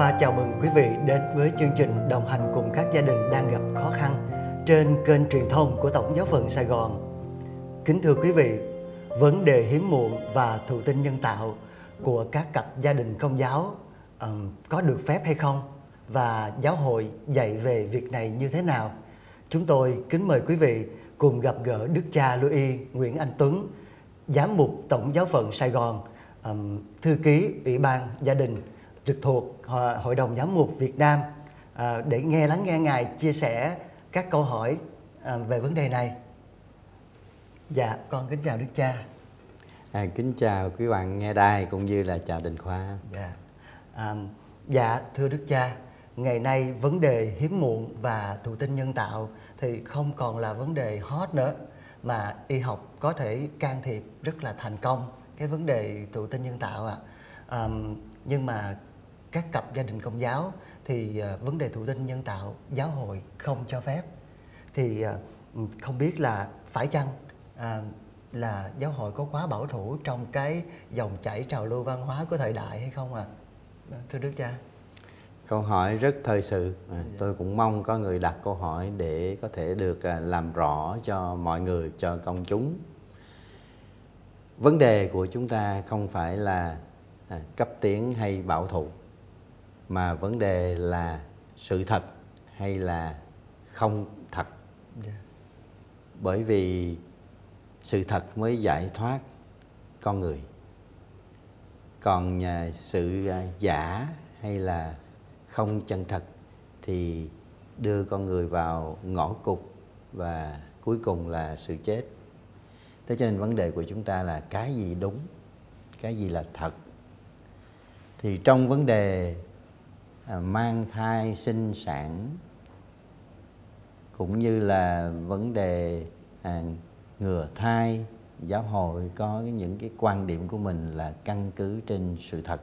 Khoa chào mừng quý vị đến với chương trình đồng hành cùng các gia đình đang gặp khó khăn trên kênh truyền thông của Tổng giáo phận Sài Gòn. Kính thưa quý vị, vấn đề hiếm muộn và thụ tinh nhân tạo của các cặp gia đình công giáo um, có được phép hay không và giáo hội dạy về việc này như thế nào? Chúng tôi kính mời quý vị cùng gặp gỡ Đức cha Louis Nguyễn Anh Tuấn, giám mục Tổng giáo phận Sài Gòn, um, thư ký Ủy ban gia đình trực thuộc Hội đồng Giám mục Việt Nam à, để nghe lắng nghe ngài chia sẻ các câu hỏi à, về vấn đề này. Dạ, con kính chào Đức Cha. À, kính chào quý bạn nghe đài cũng như là chào Đình Khoa. Dạ, à, dạ thưa Đức Cha, ngày nay vấn đề hiếm muộn và thụ tinh nhân tạo thì không còn là vấn đề hot nữa mà y học có thể can thiệp rất là thành công cái vấn đề thụ tinh nhân tạo ạ. À. À, nhưng mà các cặp gia đình công giáo thì uh, vấn đề thụ tinh nhân tạo giáo hội không cho phép. Thì uh, không biết là phải chăng uh, là giáo hội có quá bảo thủ trong cái dòng chảy trào lưu văn hóa của thời đại hay không ạ? À? thưa đức cha. Câu hỏi rất thời sự. À, dạ. tôi cũng mong có người đặt câu hỏi để có thể được à, làm rõ cho mọi người cho công chúng. Vấn đề của chúng ta không phải là à, cấp tiến hay bảo thủ mà vấn đề là sự thật hay là không thật yeah. Dạ. bởi vì sự thật mới giải thoát con người còn nhà sự à, giả hay là không chân thật thì đưa con người vào ngõ cụt và cuối cùng là sự chết thế cho nên vấn đề của chúng ta là cái gì đúng cái gì là thật thì trong vấn đề À, À, mang thai sinh sản cũng như là vấn đề à, ngừa thai giáo hội có những cái quan điểm của mình là căn cứ trên sự thật.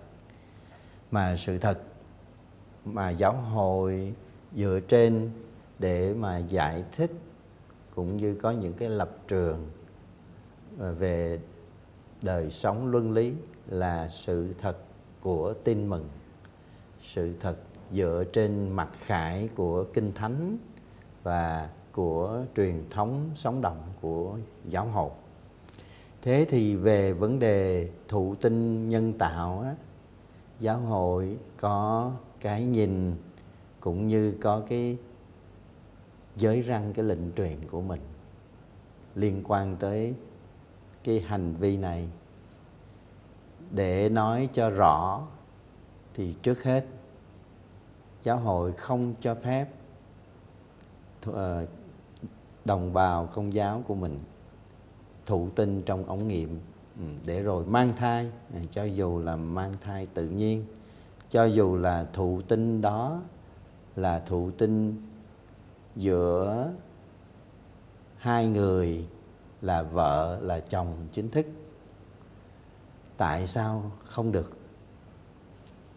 Mà sự thật mà giáo hội dựa trên để mà giải thích cũng như có những cái lập trường à, về đời sống luân lý là sự thật của tin mừng sự thật dựa trên mặt khải của kinh thánh và của truyền thống sống động của giáo hội. Thế thì về vấn đề thụ tinh nhân tạo á, giáo hội có cái nhìn cũng như có cái giới răng cái lệnh truyền của mình liên quan tới cái hành vi này. Để nói cho rõ thì trước hết giáo hội không cho phép ờ, đồng bào công giáo của mình thụ tinh trong ống nghiệm. Ừ, để rồi mang thai à, cho dù là mang thai tự nhiên, cho dù là thụ tinh đó là thụ tinh giữa hai người, là vợ, là chồng chính thức. Tại sao không được?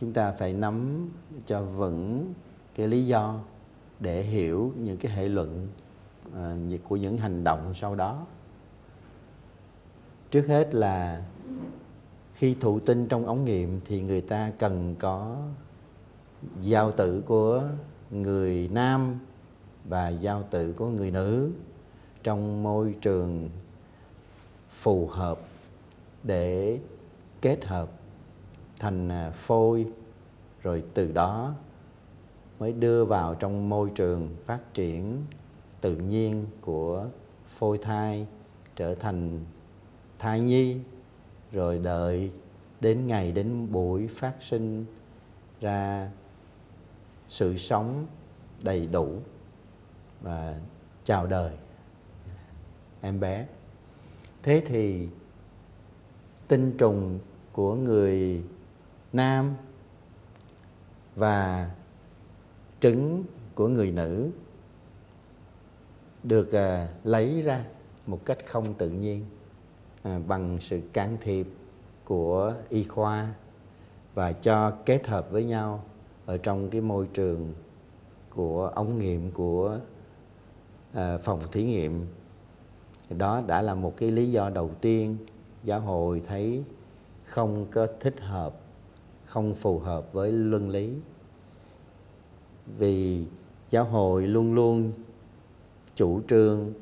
Chúng ta phải nắm cho vững cái lý do để hiểu những cái hệ luận uh, của những hành động sau đó. Trước hết là khi thụ tinh trong ống nghiệm thì người ta cần có giao tử của người nam và giao tử của người nữ trong môi trường phù hợp để kết hợp thành à, phôi, rồi từ đó mới đưa vào trong môi trường phát triển tự nhiên của phôi thai, trở thành thai nhi, rồi đợi đến ngày đến buổi phát sinh ra sự sống đầy đủ và chào đời. Em bé. Thế thì tinh trùng của người nam và trứng của người nữ được à, lấy ra một cách không tự nhiên à, bằng sự can thiệp của y khoa và cho kết hợp với nhau ở trong cái môi trường của ống nghiệm của à, phòng thí nghiệm. Đó đã là một cái lý do đầu tiên giáo hội thấy không có thích hợp không phù hợp với luân lý. Vì giáo hội luôn luôn chủ trương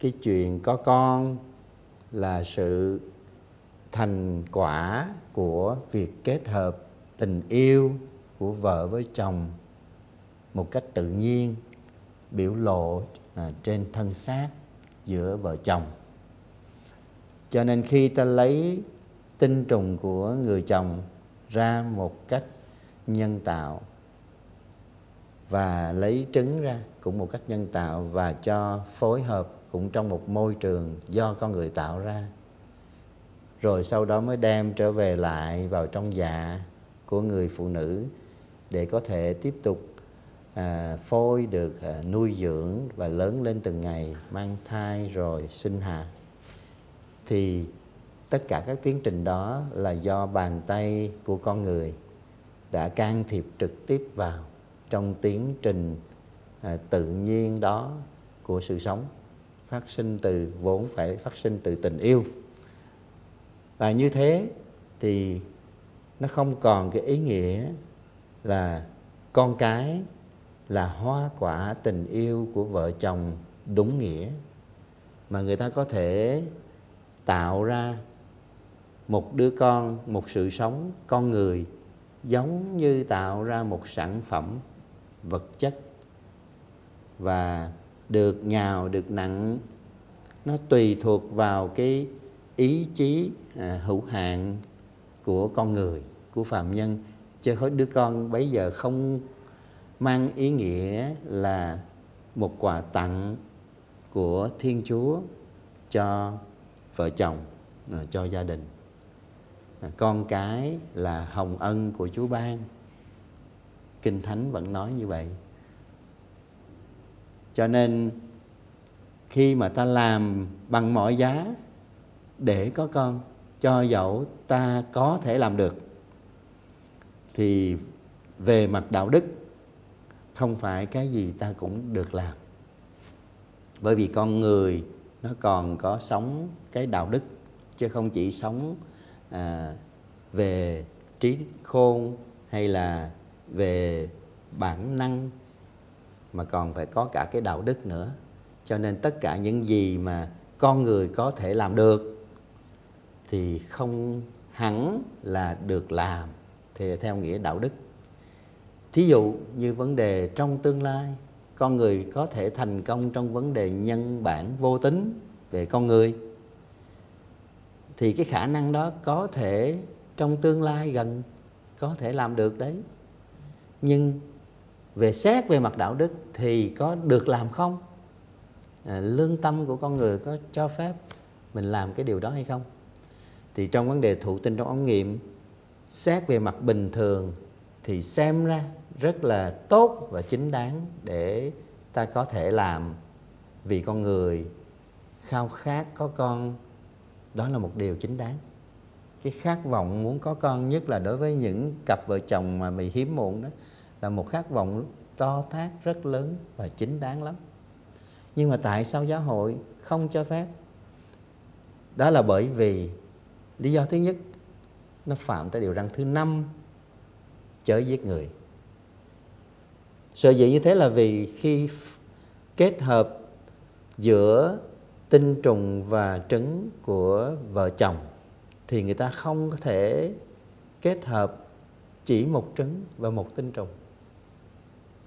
cái chuyện có con là sự thành quả của việc kết hợp tình yêu của vợ với chồng một cách tự nhiên biểu lộ à, trên thân xác giữa vợ chồng. Cho nên khi ta lấy tinh trùng của người chồng ra một cách nhân tạo và lấy trứng ra cũng một cách nhân tạo và cho phối hợp cũng trong một môi trường do con người tạo ra. Rồi sau đó mới đem trở về lại vào trong dạ của người phụ nữ để có thể tiếp tục à, phôi được à, nuôi dưỡng và lớn lên từng ngày mang thai rồi sinh hạ. Thì tất cả các tiến trình đó là do bàn tay của con người đã can thiệp trực tiếp vào trong tiến trình à, tự nhiên đó của sự sống phát sinh từ vốn phải phát sinh từ tình yêu. Và như thế thì nó không còn cái ý nghĩa là con cái là hoa quả tình yêu của vợ chồng đúng nghĩa mà người ta có thể tạo ra một đứa con một sự sống con người giống như tạo ra một sản phẩm vật chất và được nhào được nặng. Nó tùy thuộc vào cái ý chí à, hữu hạn của con người của phạm nhân. Chứ hết đứa con bây giờ không mang ý nghĩa là một quà tặng của thiên chúa cho vợ chồng à, cho gia đình. À, con cái là hồng ân của chúa ban. Kinh thánh vẫn nói như vậy. Cho nên, khi mà ta làm bằng mọi giá để có con, cho dẫu ta có thể làm được, thì về mặt đạo đức, không phải cái gì ta cũng được làm. Bởi vì con người nó còn có sống cái đạo đức, chứ không chỉ sống à, về trí khôn hay là về bản năng mà còn phải có cả cái đạo đức nữa. Cho nên tất cả những gì mà con người có thể làm được thì không hẳn là được làm thì theo nghĩa đạo đức. Thí dụ như vấn đề trong tương lai con người có thể thành công trong vấn đề nhân bản vô tính về con người thì cái khả năng đó có thể trong tương lai gần có thể làm được đấy. Nhưng về xét về mặt đạo đức thì có được làm không? À, lương tâm của con người có cho phép mình làm cái điều đó hay không? Thì trong vấn đề thụ tinh trong ống nghiệm xét về mặt bình thường thì xem ra rất là tốt và chính đáng để ta có thể làm vì con người khao khát có con đó là một điều chính đáng. Cái khát vọng muốn có con, nhất là đối với những cặp vợ chồng mà bị hiếm muộn đó, là một khát vọng to thác rất lớn và chính đáng lắm. Nhưng mà tại sao giáo hội không cho phép? Đó là bởi vì lý do thứ nhất, nó phạm tới điều răn thứ năm, chớ giết người. Sợ dĩ như thế là vì khi kết hợp giữa tinh trùng và trứng của vợ chồng thì người ta không có thể kết hợp chỉ một trứng và một tinh trùng.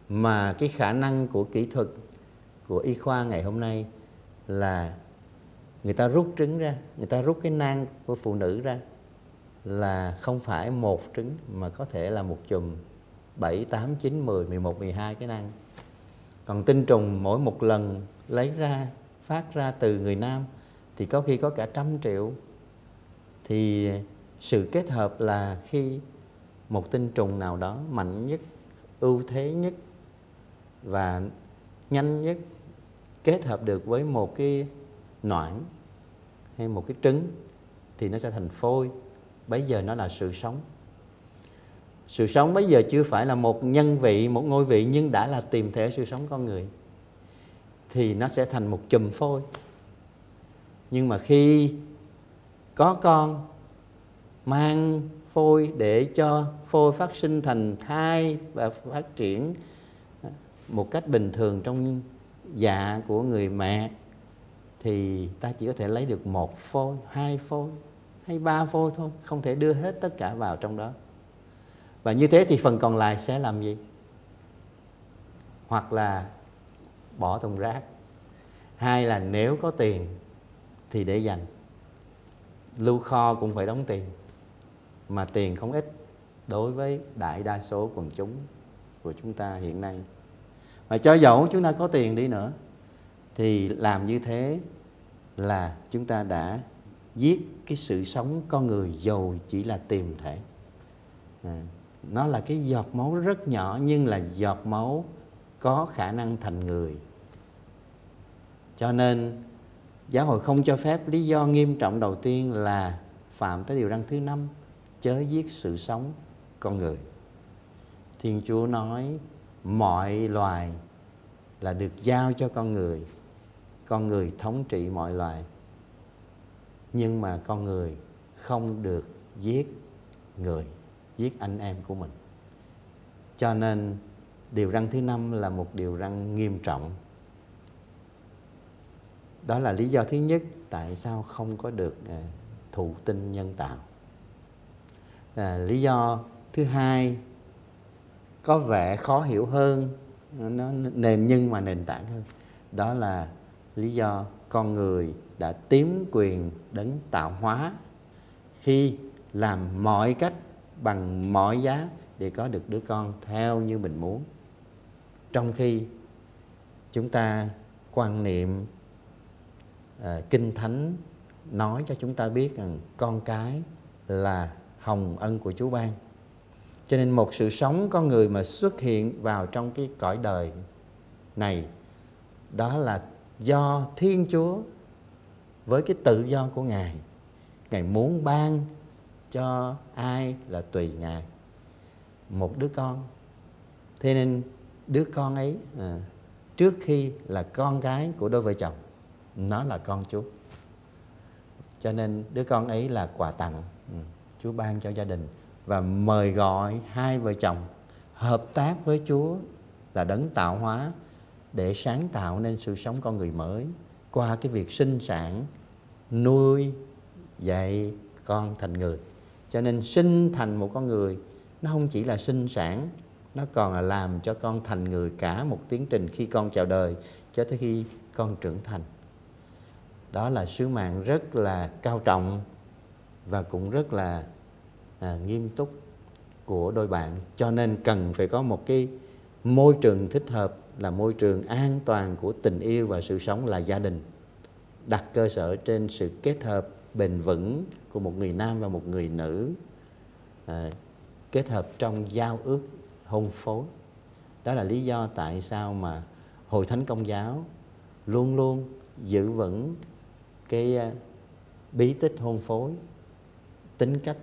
Mà cái khả năng của kỹ thuật của y khoa ngày hôm nay là người ta rút trứng ra người ta rút cái nang của phụ nữ ra là không phải một trứng mà có thể là một chùm 7, 8, 9, 10, 11, 12 cái nang. Còn tinh trùng mỗi một lần lấy ra phát ra từ người nam, thì có khi có cả trăm triệu. Thì sự kết hợp là khi một tinh trùng nào đó mạnh nhất, ưu thế nhất và nhanh nhất kết hợp được với một cái noãn hay một cái trứng, thì nó sẽ thành phôi. Bây giờ nó là sự sống. Sự sống bây giờ chưa phải là một nhân vị, một ngôi vị, nhưng đã là tìm thể sự sống con người thì nó sẽ thành một chùm phôi. Nhưng mà khi có con, mang phôi để cho phôi phát sinh thành thai và phát triển một cách bình thường trong dạ của người mẹ, thì ta chỉ có thể lấy được một phôi, hai phôi hay ba phôi thôi, không thể đưa hết tất cả vào trong đó. Và như thế thì phần còn lại sẽ làm gì? Hoặc là bỏ thùng rác. Hai là nếu có tiền thì để dành. Lưu kho cũng phải đóng tiền mà tiền không ít đối với đại đa số quần chúng của chúng ta hiện nay. Mà cho dẫu chúng ta có tiền đi nữa thì làm như thế là chúng ta đã giết cái sự sống con người giàu chỉ là tiềm thể. À, nó là cái giọt máu rất nhỏ nhưng là giọt máu có khả năng thành người. Cho nên, giáo hội không cho phép lý do nghiêm trọng đầu tiên là phạm tới điều răn thứ năm, chớ giết sự sống con người. Thiên chúa nói, mọi loài là được giao cho con người con người thống trị mọi loài. Nhưng mà con người không được giết người, giết anh em của mình. Cho nên điều răng thứ năm là một điều răng nghiêm trọng. Đó là lý do thứ nhất tại sao không có được à, thụ tinh nhân tạo. À, lý do thứ hai có vẻ khó hiểu hơn nó nền nhưng mà nền tảng hơn. Đó là lý do con người đã tiếm quyền đấng tạo hóa. Khi làm mọi cách bằng mọi giá để có được đứa con theo như mình muốn trong khi chúng ta quan niệm à, kinh thánh nói cho chúng ta biết rằng con cái là hồng ân của Chúa ban. Cho nên một sự sống con người mà xuất hiện vào trong cái cõi đời này đó là do Thiên Chúa với cái tự do của Ngài. Ngài muốn ban cho ai là tùy Ngài. Một đứa con. Thế nên đứa con ấy à, trước khi là con gái của đôi vợ chồng nó là con Chúa cho nên đứa con ấy là quà tặng ừ, Chúa ban cho gia đình và mời gọi hai vợ chồng hợp tác với Chúa là đấng tạo hóa để sáng tạo nên sự sống con người mới qua cái việc sinh sản nuôi dạy con thành người. Cho nên sinh thành một con người nó không chỉ là sinh sản nó còn là làm cho con thành người cả một tiến trình khi con chào đời cho tới khi con trưởng thành. Đó là sứ mạng rất là cao trọng và cũng rất là à, nghiêm túc của đôi bạn. Cho nên cần phải có một cái môi trường thích hợp là môi trường an toàn của tình yêu và sự sống là gia đình. Đặt cơ sở trên sự kết hợp bền vững của một người nam và một người nữ à, kết hợp trong giao ước hôn phối. Đó là lý do tại sao mà hội thánh công giáo luôn luôn giữ vững cái ờ, bí tích hôn phối, tính cách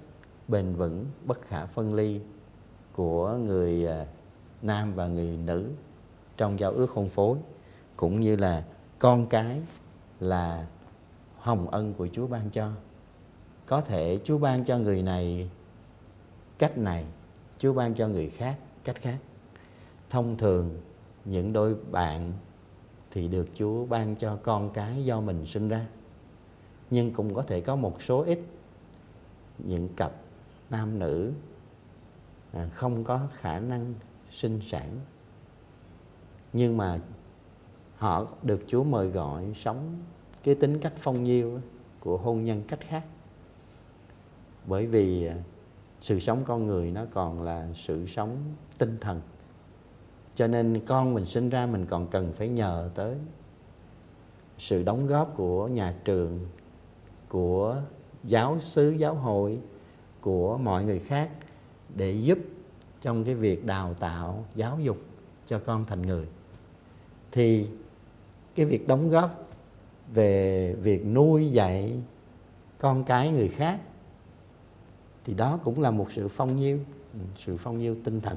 bền vững, bất khả phân ly của người ờ, nam và người nữ trong giao ước hôn phối, cũng như là con cái là hồng ân của Chúa ban cho. Có thể Chúa ban cho người này cách này, Chúa ban cho người khác cách khác. Thông thường, những đôi bạn thì được Chúa ban cho con cái do mình sinh ra. Nhưng cũng có thể có một số ít, những cặp nam nữ à, không có khả năng sinh sản. Nhưng mà họ được Chúa mời gọi sống cái tính cách phong nhiêu của hôn nhân cách khác. Bởi vì à, sự sống con người nó còn là sự sống tinh thần. Cho nên con mình sinh ra mình còn cần phải nhờ tới sự đóng góp của nhà trường, của giáo sứ giáo hội, của mọi người khác để giúp trong cái việc đào tạo, giáo dục cho con thành người. Thì cái việc đóng góp về việc nuôi dạy con cái người khác thì đó cũng là một sự phong nhiêu, sự phong nhiêu tinh thần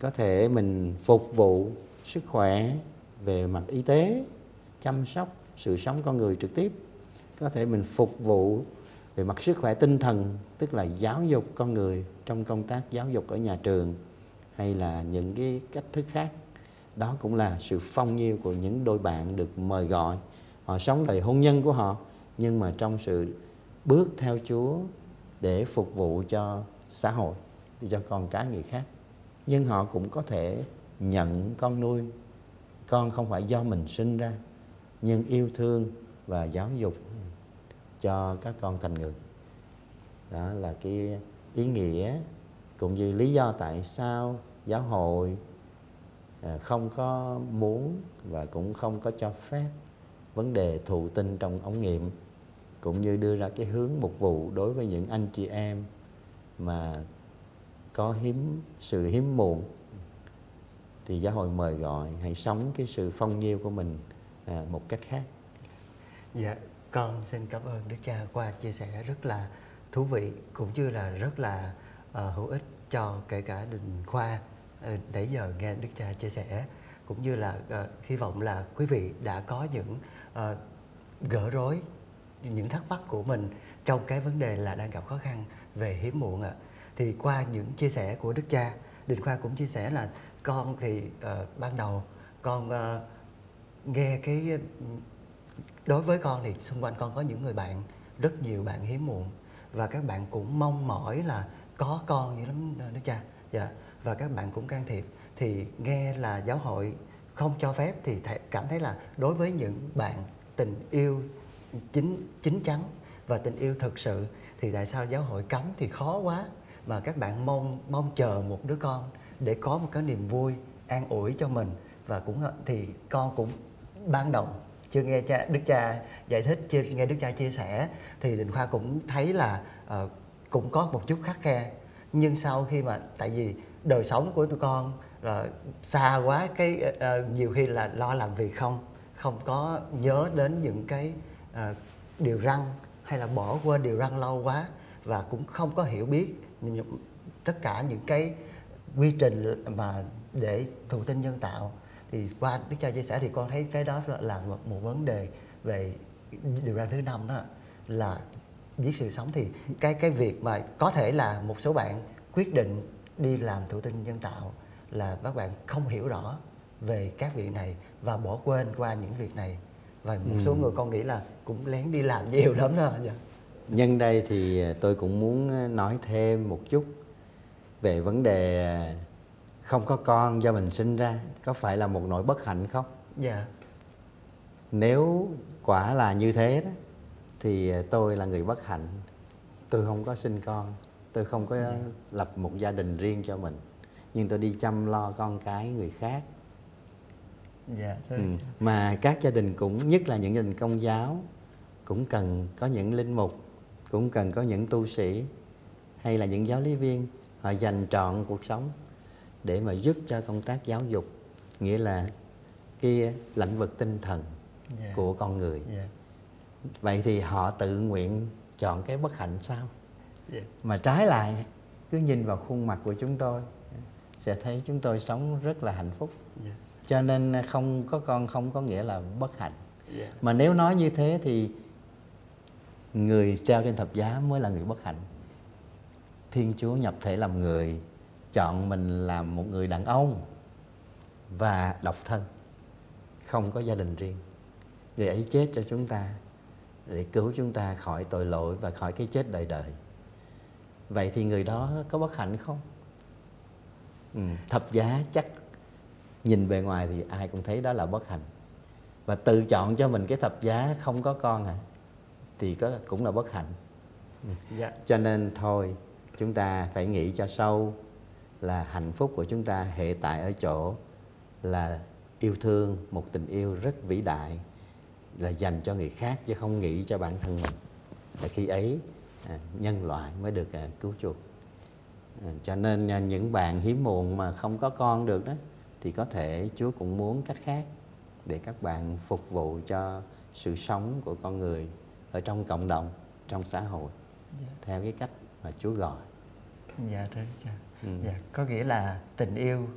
có thể mình phục vụ sức khỏe về mặt y tế, chăm sóc sự sống con người trực tiếp. Có thể mình phục vụ về mặt sức khỏe tinh thần, tức là giáo dục con người trong công tác giáo dục ở nhà trường hay là những cái cách thức khác. Đó cũng là sự phong nhiêu của những đôi bạn được mời gọi. Họ sống đời hôn nhân của họ, nhưng mà trong sự bước theo Chúa để phục vụ cho xã hội, cho con cái người khác nhưng họ cũng có thể nhận con nuôi. Con không phải do mình sinh ra, nhưng yêu thương và giáo dục cho các con thành người. Đó là cái ý nghĩa cũng như lý do tại sao giáo hội à, không có muốn và cũng không có cho phép vấn đề thụ tinh trong ống nghiệm, cũng như đưa ra cái hướng mục vụ đối với những anh chị em mà có hiếm sự hiếm muộn thì giáo hội mời gọi hãy sống cái sự phong nhiêu của mình à, một cách khác. Dạ, con xin cảm ơn Đức Cha qua chia sẻ rất là thú vị cũng như là rất là uh, hữu ích cho kể cả đình khoa uh, nãy giờ nghe Đức Cha chia sẻ cũng như là uh, hy vọng là quý vị đã có những uh, gỡ rối những thắc mắc của mình trong cái vấn đề là đang gặp khó khăn về hiếm muộn ạ. À. Thì qua những chia sẻ của Đức Cha, Đình Khoa cũng chia sẻ là con thì uh, ban đầu con uh, nghe cái đối với con thì xung quanh con có những người bạn rất nhiều bạn hiếm muộn. Và các bạn cũng mong mỏi là có con như lắm ờ, đức cha. Dạ. Và các bạn cũng can thiệp. Thì nghe là giáo hội không cho phép thì cảm thấy là đối với những bạn tình yêu chính chính chắn và tình yêu thực sự thì tại sao giáo hội cấm thì khó quá mà các bạn mong mong chờ một đứa con để có một cái niềm vui an ủi cho mình. Và cũng thì con cũng ban đầu chưa nghe cha đức cha giải thích chưa nghe đức cha chia sẻ thì đình khoa cũng thấy là uh, cũng có một chút khắc khe. Nhưng sau khi mà tại vì đời sống của tụi con là xa quá cái uh, nhiều khi là lo làm việc không không có nhớ đến những cái uh, điều răng hay là bỏ quên điều răng lâu quá và cũng không có hiểu biết tất cả những cái quy trình mà để thụ tinh nhân tạo thì qua đức cha chia sẻ thì con thấy cái đó là một, một vấn đề về điều răn thứ năm đó là giết sự sống thì cái cái việc mà có thể là một số bạn quyết định đi làm thụ tinh nhân tạo là các bạn không hiểu rõ về các việc này và bỏ quên qua những việc này và một ừ. số người con nghĩ là cũng lén đi làm nhiều lắm đó dạ. Nhân đây thì tôi cũng muốn nói thêm một chút về vấn đề không có con do mình sinh ra có phải là một nỗi bất hạnh không? Dạ. Nếu quả là như thế đó thì tôi là người bất hạnh. Tôi không có sinh con tôi không có dạ. lập một gia đình riêng cho mình. Nhưng tôi đi chăm lo con cái người khác. Dạ ừ. mà các gia đình cũng nhất là những gia đình công giáo cũng cần có những linh mục cũng cần có những tu sĩ hay là những giáo lý viên họ dành trọn cuộc sống để mà giúp cho công tác giáo dục nghĩa là cái lĩnh vực tinh thần yeah. Của con người yeah. Vậy thì họ tự nguyện chọn cái bất hạnh sao yeah. Mà trái lại cứ nhìn vào khuôn mặt của chúng tôi sẽ thấy chúng tôi sống rất là hạnh phúc yeah. cho nên không có con không có nghĩa là bất hạnh yeah. mà nếu nói như thế thì người treo trên thập giá mới là người bất hạnh. Thiên chúa nhập thể làm người chọn mình làm một người đàn ông và độc thân không có gia đình riêng. Người ấy chết cho chúng ta để cứu chúng ta khỏi tội lỗi và khỏi cái chết đời đời. Vậy thì người đó có bất hạnh không? Ừ, thập giá chắc nhìn bề ngoài thì ai cũng thấy đó là bất hạnh. Và tự chọn cho mình cái thập giá không có con à thì có cũng là bất hạnh ừ. dạ. cho nên thôi chúng ta phải nghĩ cho sâu là hạnh phúc của chúng ta hệ tại ở chỗ là yêu thương một tình yêu rất vĩ đại là dành cho người khác chứ không nghĩ cho bản thân mình và khi ấy à, nhân loại mới được à, cứu chuộc à, cho nên à, những bạn hiếm muộn mà không có con được đó thì có thể Chúa cũng muốn cách khác để các bạn phục vụ cho sự sống của con người ở trong cộng đồng trong xã hội. Dạ. theo cái cách mà Chúa gọi. Dạ thưa cha ừ. dạ, có nghĩa là tình yêu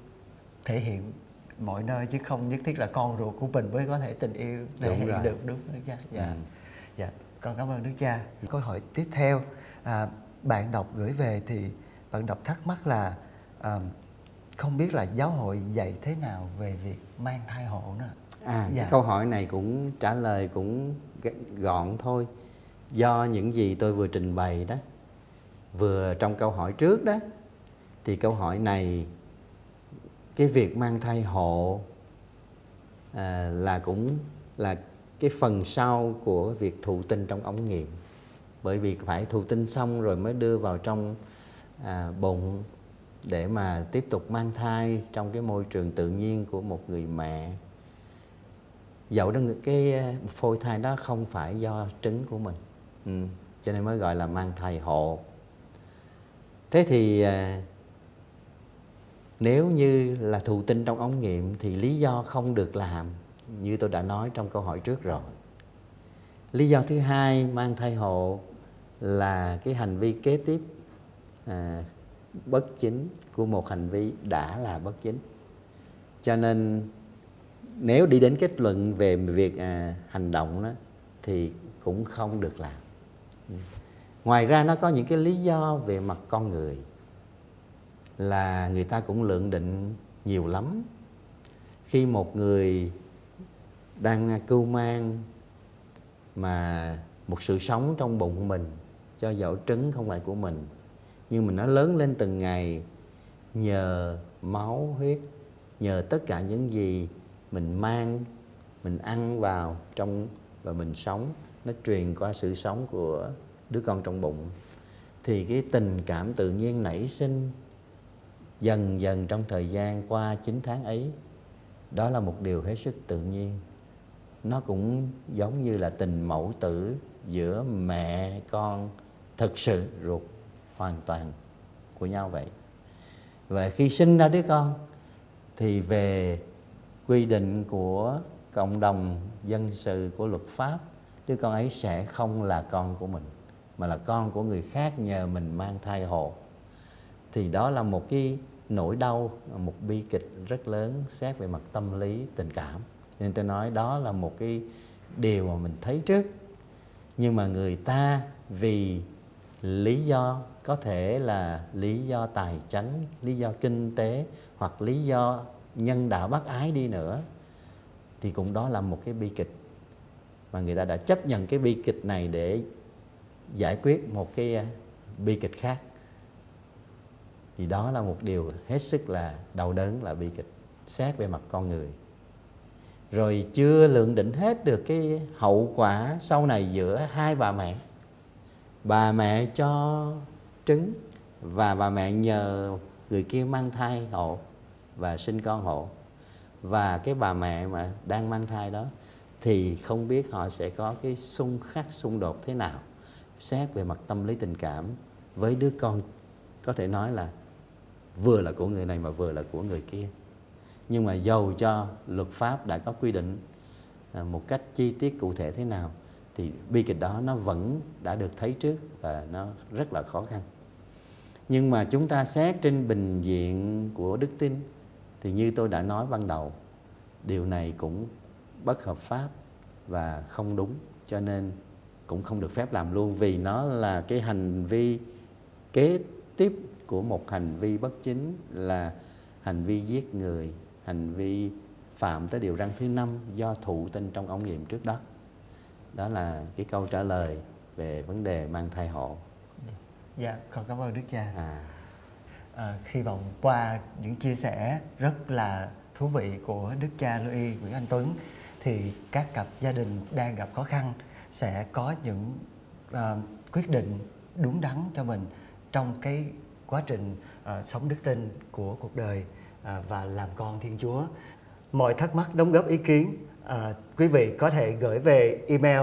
thể hiện mọi nơi chứ không nhất thiết là con ruột của mình mới có thể tình yêu thể đúng hiện rồi. được đúng không cha dạ ừ. dạ con cảm ơn đức cha câu hỏi tiếp theo à, bạn đọc gửi về thì bạn đọc thắc mắc là à, không biết là giáo hội dạy thế nào về việc mang thai hộ nữa à dạ. câu hỏi này cũng trả lời cũng gọn thôi. Do những gì tôi vừa trình bày đó vừa trong câu hỏi trước đó thì câu hỏi này cái việc mang thai hộ à, là cũng là cái phần sau của việc thụ tinh trong ống nghiệm. Bởi vì phải thụ tinh xong rồi mới đưa vào trong à, bụng để mà tiếp tục mang thai trong cái môi trường tự nhiên của một người mẹ dẫu đó cái ờ, phôi thai đó không phải do trứng của mình. Ừ. cho nên mới gọi là mang thai hộ. Thế thì ờ, nếu như là thụ tinh trong ống nghiệm thì lý do không được làm như tôi đã nói trong câu hỏi trước rồi. Lý do thứ hai mang thai hộ là cái hành vi kế tiếp à, bất chính của một hành vi đã là bất chính. Cho nên nếu đi đến kết luận về việc à, hành động đó thì cũng không được làm. Ngoài ra nó có những cái lý do về mặt con người là người ta cũng lượng định nhiều lắm. Khi một người đang cưu mang mà một sự sống trong bụng mình cho dẫu trứng không phải của mình nhưng mà nó lớn lên từng ngày nhờ máu huyết nhờ tất cả những gì mình mang, mình ăn vào trong và mình sống. Nó truyền qua sự sống của đứa con trong bụng. Thì cái tình cảm tự nhiên nảy sinh dần dần trong thời gian qua 9 tháng ấy. Đó là một điều hết sức tự nhiên. Nó cũng giống như là tình mẫu tử giữa mẹ, con thực sự ruột hoàn toàn của nhau vậy. Và khi sinh ra đứa con, thì về quy định của cộng đồng dân sự của luật pháp, đứa con ấy sẽ không là con của mình, mà là con của người khác nhờ mình mang thai hộ. Thì đó là một cái nỗi đau, một bi kịch rất lớn xét về mặt tâm lý, tình cảm. Nên tôi nói đó là một cái điều mà mình thấy trước. Nhưng mà người ta vì lý do, có thể là lý do tài chánh lý do kinh tế hoặc lý do nhân đạo bác ái đi nữa, thì cũng đó là một cái bi kịch. Mà người ta đã chấp nhận cái bi kịch này để giải quyết một cái à, bi kịch khác. Thì đó là một điều hết sức là đau đớn là bi kịch, xét về mặt con người. Rồi chưa lượng định hết được cái hậu quả sau này giữa hai bà mẹ. Bà mẹ cho trứng và bà mẹ nhờ người kia mang thai hộ và sinh con hộ. Và cái bà mẹ mà đang mang thai đó thì không biết họ sẽ có cái xung khắc, xung đột thế nào. Xét về mặt tâm lý tình cảm, với đứa con có thể nói là vừa là của người này mà vừa là của người kia. Nhưng mà dầu cho luật pháp đã có quy định à, một cách chi tiết cụ thể thế nào, thì bi kịch đó nó vẫn đã được thấy trước và nó rất là khó khăn. Nhưng mà chúng ta xét trên bình diện của đức tin thì như tôi đã nói ban đầu điều này cũng bất hợp pháp và không đúng cho nên cũng không được phép làm luôn vì nó là cái hành vi kế tiếp của một hành vi bất chính là hành vi giết người hành vi phạm tới điều răn thứ năm do thụ tinh trong ống nghiệm trước đó. Đó là cái câu trả lời về vấn đề mang thai hộ. Dạ con cảm ơn đức cha. À. À, hy vọng qua những chia sẻ rất là thú vị của đức cha Louis Nguyễn Anh Tuấn thì các cặp gia đình đang gặp khó khăn sẽ có những uh, quyết định đúng đắn cho mình trong cái quá trình uh, sống đức tin của cuộc đời uh, và làm con Thiên Chúa. Mọi thắc mắc đóng góp ý kiến à, quý vị có thể gửi về email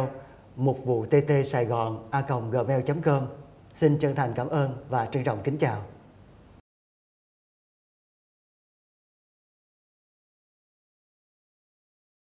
mục vụ tt sài gòn a gmail com xin chân thành cảm ơn và trân trọng kính chào